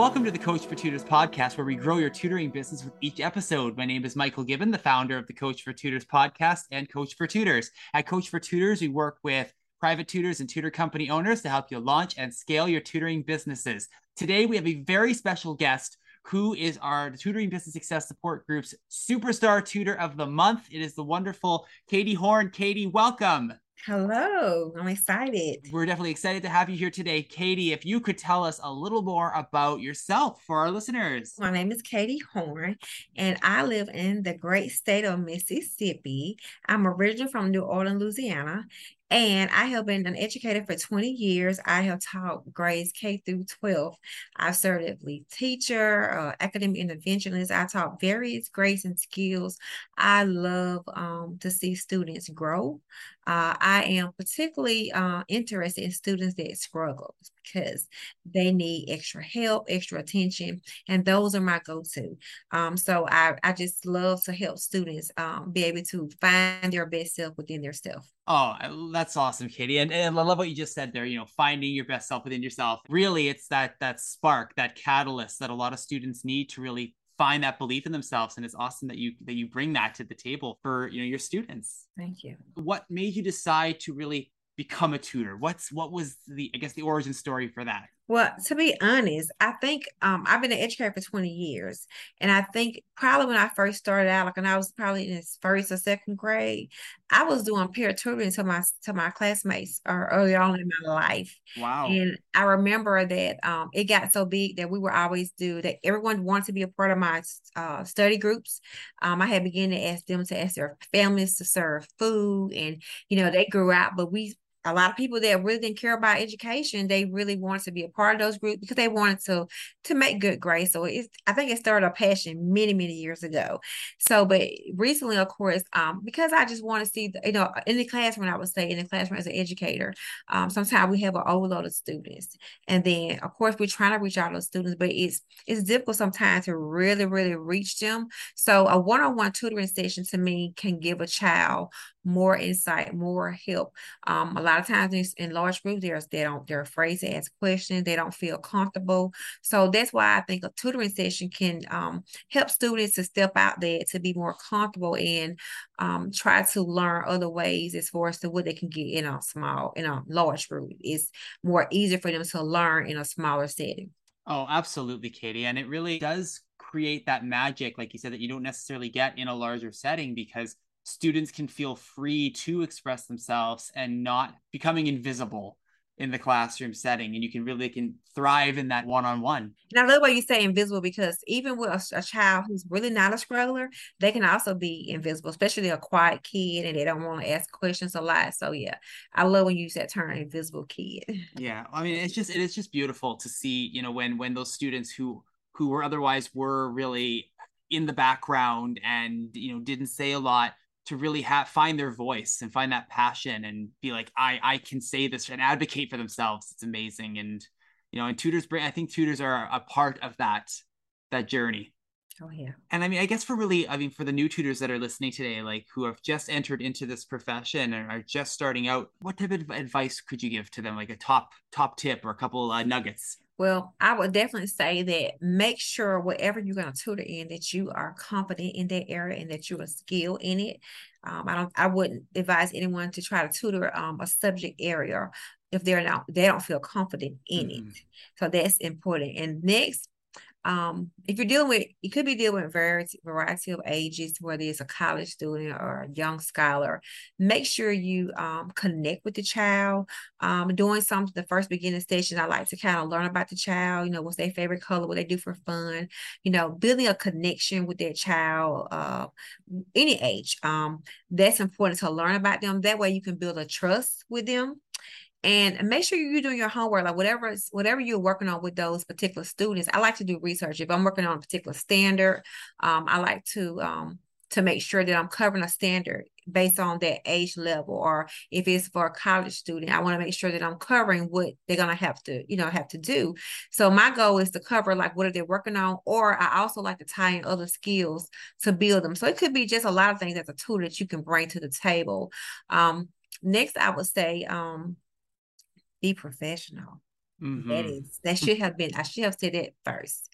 Welcome to the Coach for Tutors podcast, where we grow your tutoring business with each episode. My name is Michael Gibbon, the founder of the Coach for Tutors podcast and Coach for Tutors. At Coach for Tutors, we work with private tutors and tutor company owners to help you launch and scale your tutoring businesses. Today, we have a very special guest who is our Tutoring Business Success Support Group's Superstar Tutor of the Month. It is the wonderful Katie Horn. Katie, welcome. Hello, I'm excited. We're definitely excited to have you here today. Katie, if you could tell us a little more about yourself for our listeners. My name is Katie Horn, and I live in the great state of Mississippi. I'm originally from New Orleans, Louisiana, and I have been an educator for 20 years. I have taught grades K through 12. I've served as lead teacher, uh, academic interventionist. I taught various grades and skills. I love um, to see students grow. Uh, I am particularly uh, interested in students that struggle because they need extra help, extra attention, and those are my go-to. Um, so I, I just love to help students um, be able to find their best self within their self. Oh, that's awesome, Katie. And, and I love what you just said there, you know, finding your best self within yourself. Really, it's that that spark, that catalyst that a lot of students need to really find that belief in themselves and it's awesome that you that you bring that to the table for you know your students thank you what made you decide to really become a tutor what's what was the i guess the origin story for that well, to be honest, I think um, I've been an educator for 20 years. And I think probably when I first started out, like when I was probably in first or second grade, I was doing peer tutoring to my to my classmates or uh, early on in my life. Wow. And I remember that um, it got so big that we were always do that everyone wanted to be a part of my uh, study groups. Um, I had begun to ask them to ask their families to serve food and you know they grew out, but we a lot of people that really didn't care about education, they really wanted to be a part of those groups because they wanted to to make good grades. So it's I think it started a passion many many years ago. So, but recently, of course, um, because I just want to see, the, you know, in the classroom, I would say in the classroom as an educator, um, sometimes we have an overload of students, and then of course we're trying to reach out to students, but it's it's difficult sometimes to really really reach them. So a one on one tutoring session to me can give a child more insight, more help. Um, a lot of times in, large groups, they're, they don't, they're afraid to ask questions. They don't feel comfortable. So that's why I think a tutoring session can um, help students to step out there to be more comfortable and um, try to learn other ways as far as to what they can get in a small, in a large group. It's more easier for them to learn in a smaller setting. Oh, absolutely, Katie. And it really does create that magic, like you said, that you don't necessarily get in a larger setting because students can feel free to express themselves and not becoming invisible in the classroom setting and you can really can thrive in that one-on-one. And i love why you say invisible because even with a, a, child who's really not a struggler they can also be invisible especially a quiet kid and they don't want to ask questions a lot. So yeah i love when you use that term invisible kid. Yeah i mean it's just it is just beautiful to see you know when when those students who who were otherwise were really in the background and you know didn't say a lot to really have find their voice and find that passion and be like i i can say this and advocate for themselves. It's amazing. And you know and tutors bring i think tutors are a part of that that journey. Oh yeah. And i mean i guess for really i mean for the new tutors that are listening today like who have just entered into this profession and are just starting out what type of advice could you give to them? Like a top top tip or a couple uh, nuggets well, I would definitely say that make sure whatever you're going to tutor in that you are confident in that area and that you're skilled in it. Um, I don't. I wouldn't advise anyone to try to tutor um, a subject area if they're not they don't feel confident in mm-hmm. it. So that's important. And next, um, if you're dealing with, you could be dealing with variety, variety of ages, whether it's a college student or a young scholar. Make sure you um, connect with the child. Um, doing some the first beginning station, I like to kind of learn about the child. You know, what's their favorite color, what they do for fun. You know, building a connection with their child, uh, any age. Um, that's important to learn about them. That way, you can build a trust with them and make sure you're doing your homework like whatever whatever you're working on with those particular students i like to do research. If i'm working on a particular standard um, i like to um, to make sure that i'm covering a standard based on that age level or if it's for a college student i want to make sure that i'm covering what they're going to have to you know have to do. So my goal is to cover like what are they working on or i also like to tie in other skills to build them. So it could be just a lot of things as a tool that you can bring to the table. Um, next I would say um be professional. Mm-hmm. That is that should have been I should have said it first.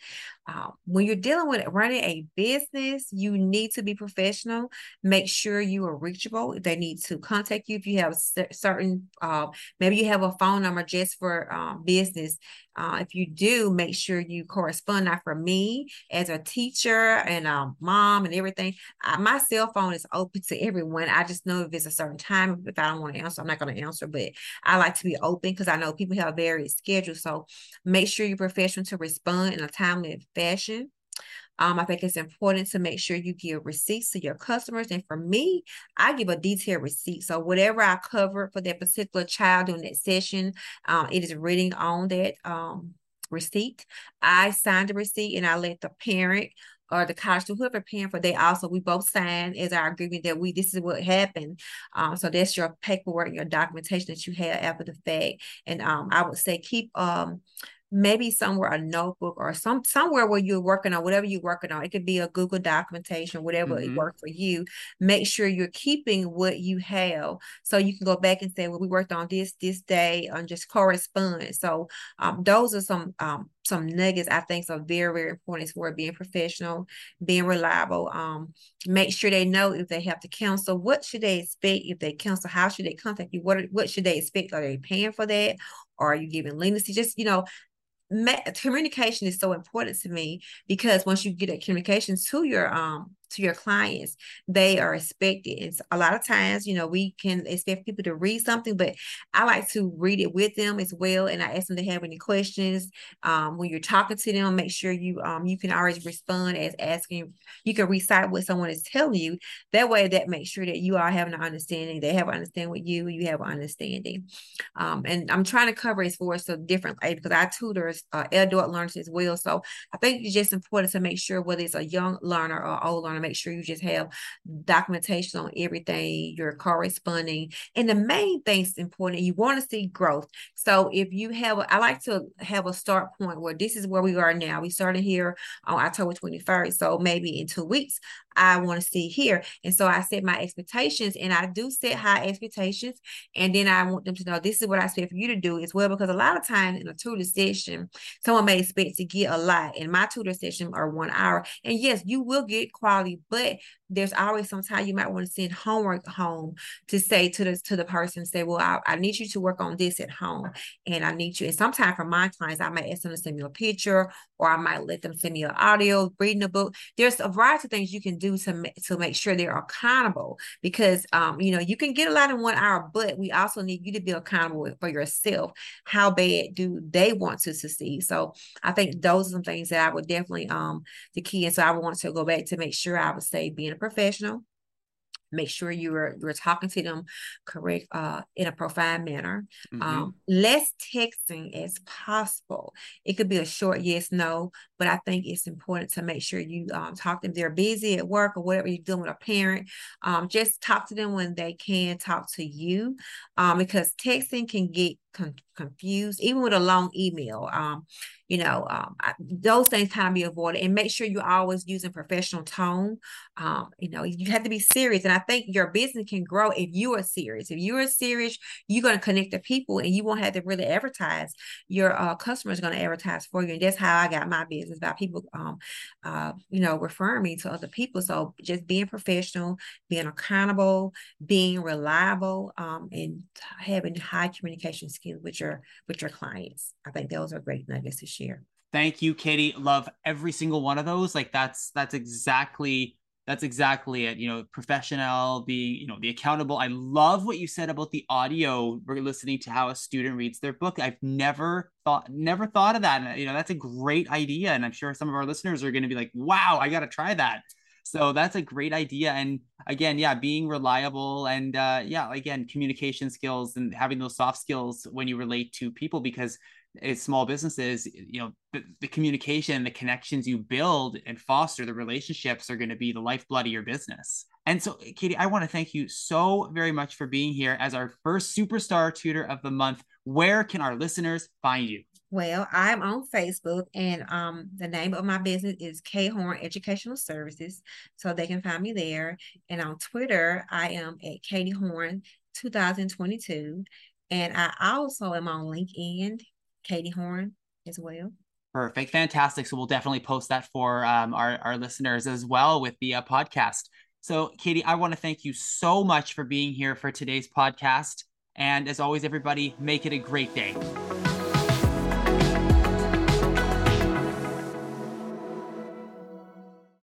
Um, when you're dealing with running a business, you need to be professional. Make sure you are reachable. They need to contact you if you have certain, uh, maybe you have a phone number just for um, business. Uh, if you do, make sure you correspond. Not for me as a teacher and a mom and everything. I, my cell phone is open to everyone. I just know if it's a certain time, if I don't want to answer, I'm not going to answer. But I like to be open because I know people have various schedules. So make sure you're professional to respond in a timely fashion. Um, I think it's important to make sure you give receipts to your customers. And for me, I give a detailed receipt. So whatever I cover for that particular child during that session, um, it is written on that um, receipt. I signed the receipt and I let the parent or the college student, whoever paying for, they also we both sign as our agreement that we this is what happened. Um, so that's your paperwork, your documentation that you have after the fact. And um, I would say keep um maybe somewhere a notebook or some somewhere where you're working on whatever you're working on. It could be a Google documentation, whatever mm-hmm. it worked for you. Make sure you're keeping what you have so you can go back and say, well, we worked on this this day and just correspond. So um, those are some um, some nuggets I think are very, very important for being professional, being reliable. Um, make sure they know if they have to cancel, what should they expect if they cancel, how should they contact you, what what should they expect? Are they paying for that? Or are you giving leniency? Just, you know, communication is so important to me because once you get a communication to your um to your clients, they are expected. And a lot of times, you know, we can expect people to read something, but I like to read it with them as well. And I ask them to have any questions. Um, when you're talking to them, make sure you um you can always respond as asking. You can recite what someone is telling you. That way, that makes sure that you are having an understanding. They have an understanding with you. You have an understanding. Um, and I'm trying to cover as far as the different because I tutor uh, adult learners as well. So I think it's just important to make sure whether it's a young learner or old learner make sure you just have documentation on everything, you're corresponding. And the main thing's important, you want to see growth. So if you have, I like to have a start point where this is where we are now. We started here on October 21st. So maybe in two weeks, I want to see here. And so I set my expectations and I do set high expectations. And then I want them to know this is what I expect for you to do as well. Because a lot of times in a tutor session, someone may expect to get a lot. In my tutor session are one hour. And yes, you will get quality, but there's always sometimes you might want to send homework home to say to the to the person, say, well, I, I need you to work on this at home. And I need you. And sometimes for my clients, I might ask them to send me a picture or I might let them send me an audio, reading a book. There's a variety of things you can do to, to make sure they're accountable because um, you know you can get a lot in one hour but we also need you to be accountable for yourself how bad do they want to succeed so i think those are some things that i would definitely um the key and so i would want to go back to make sure i would say being a professional make sure you're you're talking to them correct uh in a profound manner mm-hmm. um less texting as possible it could be a short yes no but i think it's important to make sure you um talk to them they're busy at work or whatever you're doing with a parent um just talk to them when they can talk to you um because texting can get con- confused, even with a long email. Um, you know, um, I, those things kind of be avoided and make sure you're always using professional tone. Um, you know, you have to be serious. And I think your business can grow if you are serious. If you are serious, you're going to connect the people and you won't have to really advertise. Your uh, customers going to advertise for you. And that's how I got my business by people, um, uh, you know, referring me to other people. So just being professional, being accountable, being reliable, um, and having high communication skills with your with your clients. I think those are great nuggets to share. Thank you, Katie. Love every single one of those. Like that's that's exactly that's exactly it. You know, professional, being you know the accountable. I love what you said about the audio. We're listening to how a student reads their book. I've never thought never thought of that. And, you know, that's a great idea, and I'm sure some of our listeners are going to be like, "Wow, I got to try that." So that's a great idea. And again, yeah, being reliable and uh, yeah, again, communication skills and having those soft skills when you relate to people because it's small businesses, you know, the, the communication, the connections you build and foster, the relationships are going to be the lifeblood of your business. And so, Katie, I want to thank you so very much for being here as our first superstar tutor of the month. Where can our listeners find you? Well, I'm on Facebook, and um, the name of my business is K Horn Educational Services, so they can find me there. And on Twitter, I am at Katie Horn 2022. And I also am on LinkedIn, Katie Horn as well. Perfect. Fantastic. So we'll definitely post that for um, our, our listeners as well with the uh, podcast. So, Katie, I want to thank you so much for being here for today's podcast. And as always, everybody, make it a great day.